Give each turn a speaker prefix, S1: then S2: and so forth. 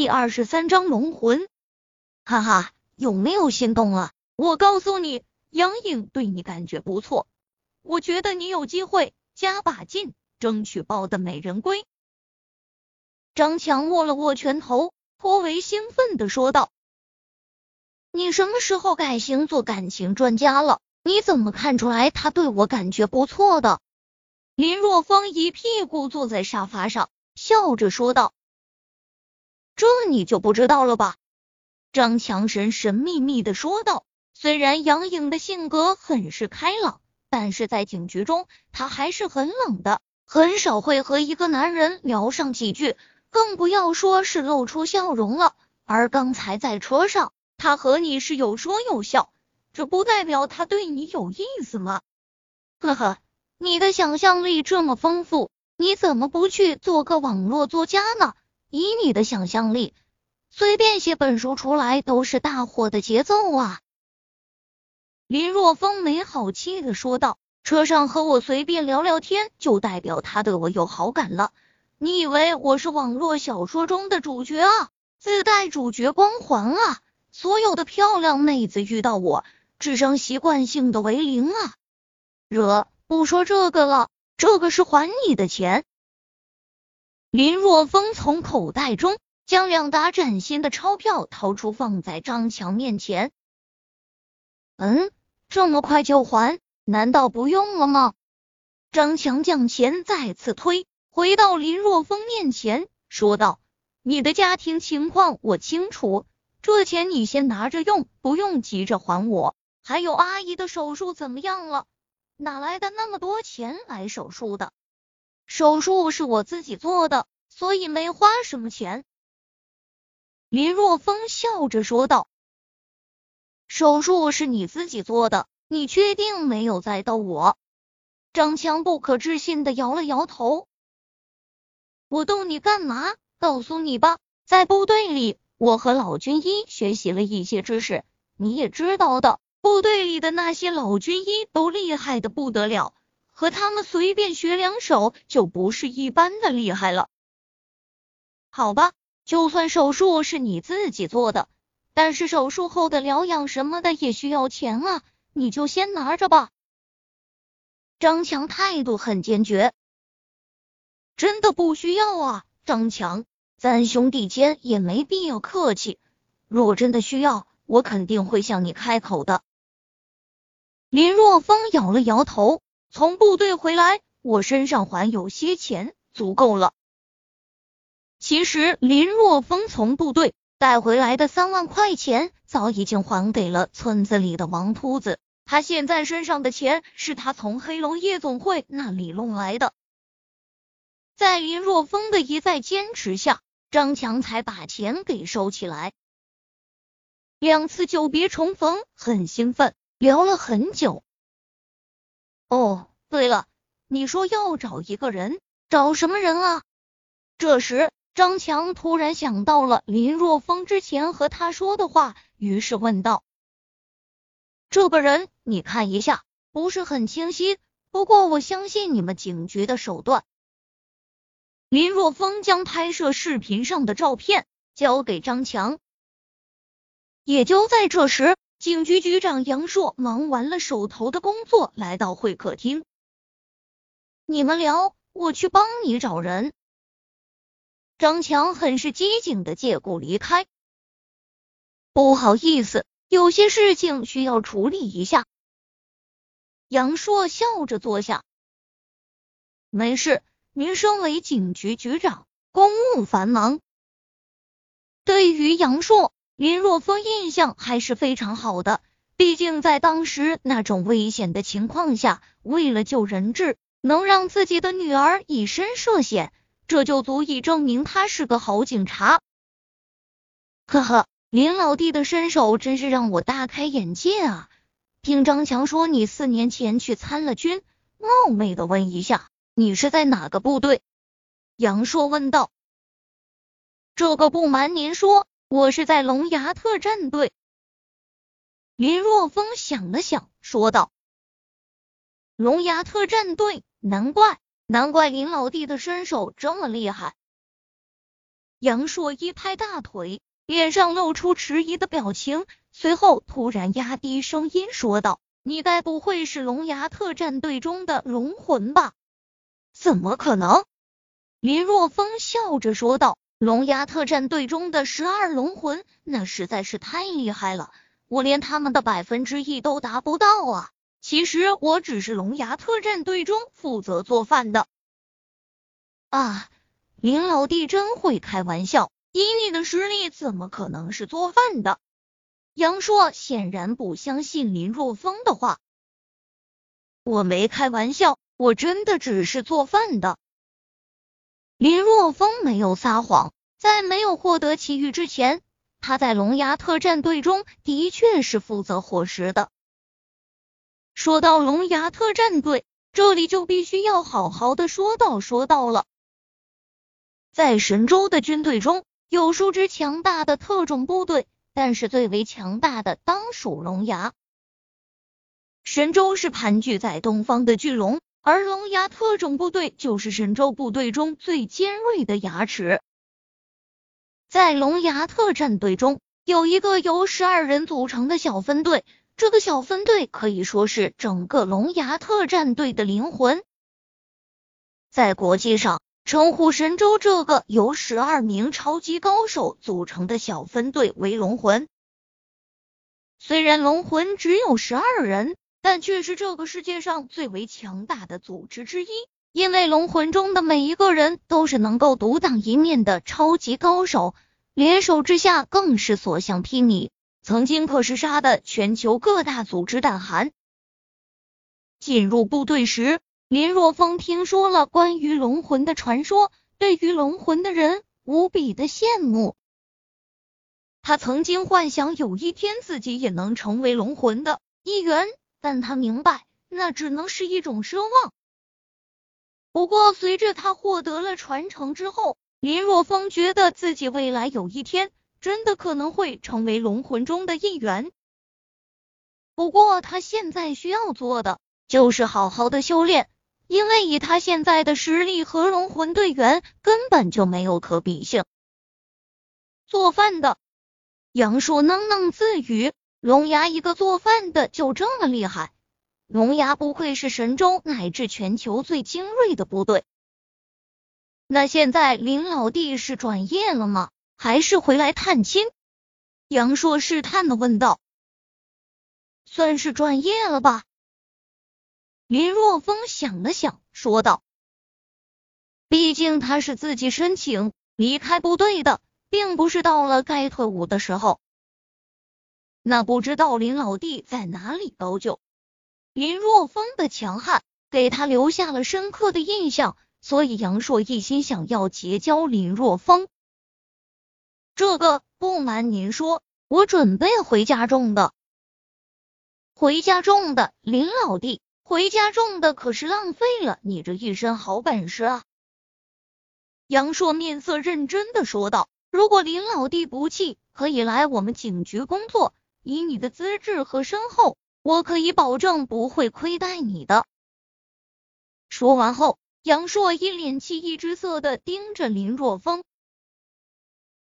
S1: 第二十三章龙魂。哈哈，有没有心动了？我告诉你，杨颖对你感觉不错，我觉得你有机会，加把劲，争取抱得美人归。张强握了握拳头，颇为兴奋的说道：“你什么时候改行做感情专家了？你怎么看出来他对我感觉不错的？”林若风一屁股坐在沙发上，笑着说道。这你就不知道了吧？张强神神秘秘的说道。虽然杨颖的性格很是开朗，但是在警局中，她还是很冷的，很少会和一个男人聊上几句，更不要说是露出笑容了。而刚才在车上，他和你是有说有笑，这不代表他对你有意思吗？呵呵，你的想象力这么丰富，你怎么不去做个网络作家呢？以你的想象力，随便写本书出来都是大火的节奏啊！林若风没好气的说道：“车上和我随便聊聊天，就代表他对我有好感了？你以为我是网络小说中的主角啊？自带主角光环啊！所有的漂亮妹子遇到我，智商习惯性的为零啊！惹，不说这个了，这个是还你的钱。”林若风从口袋中将两沓崭新的钞票掏出，放在张强面前。嗯，这么快就还？难道不用了吗？张强将钱再次推回到林若风面前，说道：“你的家庭情况我清楚，这钱你先拿着用，不用急着还我。还有阿姨的手术怎么样了？哪来的那么多钱来手术的？”手术是我自己做的，所以没花什么钱。林若风笑着说道：“手术是你自己做的，你确定没有在逗我？”张强不可置信的摇了摇头：“我逗你干嘛？告诉你吧，在部队里，我和老军医学习了一些知识，你也知道的，部队里的那些老军医都厉害的不得了。”和他们随便学两手就不是一般的厉害了。好吧，就算手术是你自己做的，但是手术后的疗养什么的也需要钱啊，你就先拿着吧。张强态度很坚决，真的不需要啊，张强，咱兄弟间也没必要客气。若真的需要，我肯定会向你开口的。林若风摇了摇头。从部队回来，我身上还有些钱，足够了。其实林若风从部队带回来的三万块钱，早已经还给了村子里的王秃子。他现在身上的钱，是他从黑龙夜总会那里弄来的。在林若风的一再坚持下，张强才把钱给收起来。两次久别重逢，很兴奋，聊了很久。哦，对了，你说要找一个人，找什么人啊？这时，张强突然想到了林若风之前和他说的话，于是问道：“这个人你看一下，不是很清晰，不过我相信你们警局的手段。”林若风将拍摄视频上的照片交给张强，也就在这时。警局局长杨硕忙完了手头的工作，来到会客厅。你们聊，我去帮你找人。张强很是机警的借故离开。不好意思，有些事情需要处理一下。杨硕笑着坐下。没事，您身为警局局长，公务繁忙。对于杨硕。林若风印象还是非常好的，毕竟在当时那种危险的情况下，为了救人质，能让自己的女儿以身涉险，这就足以证明他是个好警察。呵呵，林老弟的身手真是让我大开眼界啊！听张强说你四年前去参了军，冒昧的问一下，你是在哪个部队？杨硕问道。这个不瞒您说。我是在龙牙特战队。林若风想了想，说道：“龙牙特战队，难怪，难怪林老弟的身手这么厉害。”杨硕一拍大腿，脸上露出迟疑的表情，随后突然压低声音说道：“你该不会是龙牙特战队中的龙魂吧？”“
S2: 怎么可能？”
S1: 林若风笑着说道：“龙牙特战队中的十二龙魂，那实在是太厉害了，我连他们的百分之一都达不到啊！其实我只是龙牙特战队中负责做饭的。”
S2: 啊。林老弟真会开玩笑，以你的实力，怎么可能是做饭的？
S1: 杨硕显然不相信林若风的话。
S2: 我没开玩笑，我真的只是做饭的。
S1: 林若风没有撒谎，在没有获得奇遇之前，他在龙牙特战队中的确是负责伙食的。说到龙牙特战队，这里就必须要好好的说道说道了。在神州的军队中，有数支强大的特种部队，但是最为强大的当属龙牙。神州是盘踞在东方的巨龙，而龙牙特种部队就是神州部队中最尖锐的牙齿。在龙牙特战队中，有一个由十二人组成的小分队，这个小分队可以说是整个龙牙特战队的灵魂，在国际上。称呼神州这个由十二名超级高手组成的小分队为龙魂。虽然龙魂只有十二人，但却是这个世界上最为强大的组织之一。因为龙魂中的每一个人都是能够独当一面的超级高手，联手之下更是所向披靡，曾经可是杀的全球各大组织胆寒。进入部队时。林若风听说了关于龙魂的传说，对于龙魂的人无比的羡慕。他曾经幻想有一天自己也能成为龙魂的一员，但他明白那只能是一种奢望。不过，随着他获得了传承之后，林若风觉得自己未来有一天真的可能会成为龙魂中的一员。不过，他现在需要做的就是好好的修炼。因为以他现在的实力和龙魂队员根本就没有可比性。做饭的杨树喃喃自语：“龙牙一个做饭的就这么厉害，龙牙不愧是神州乃至全球最精锐的部队。”那现在林老弟是转业了吗？还是回来探亲？杨硕试探的问道。算是转业了吧。林若风想了想，说道：“毕竟他是自己申请离开部队的，并不是到了该退伍的时候。那不知道林老弟在哪里高就？”林若风的强悍给他留下了深刻的印象，所以杨硕一心想要结交林若风。这个不瞒您说，我准备回家种的。回家种的，林老弟。回家种的可是浪费了你这一身好本事啊！杨硕面色认真的说道：“如果林老弟不气，可以来我们警局工作。以你的资质和身后，我可以保证不会亏待你的。”说完后，杨硕一脸奇异之色的盯着林若风。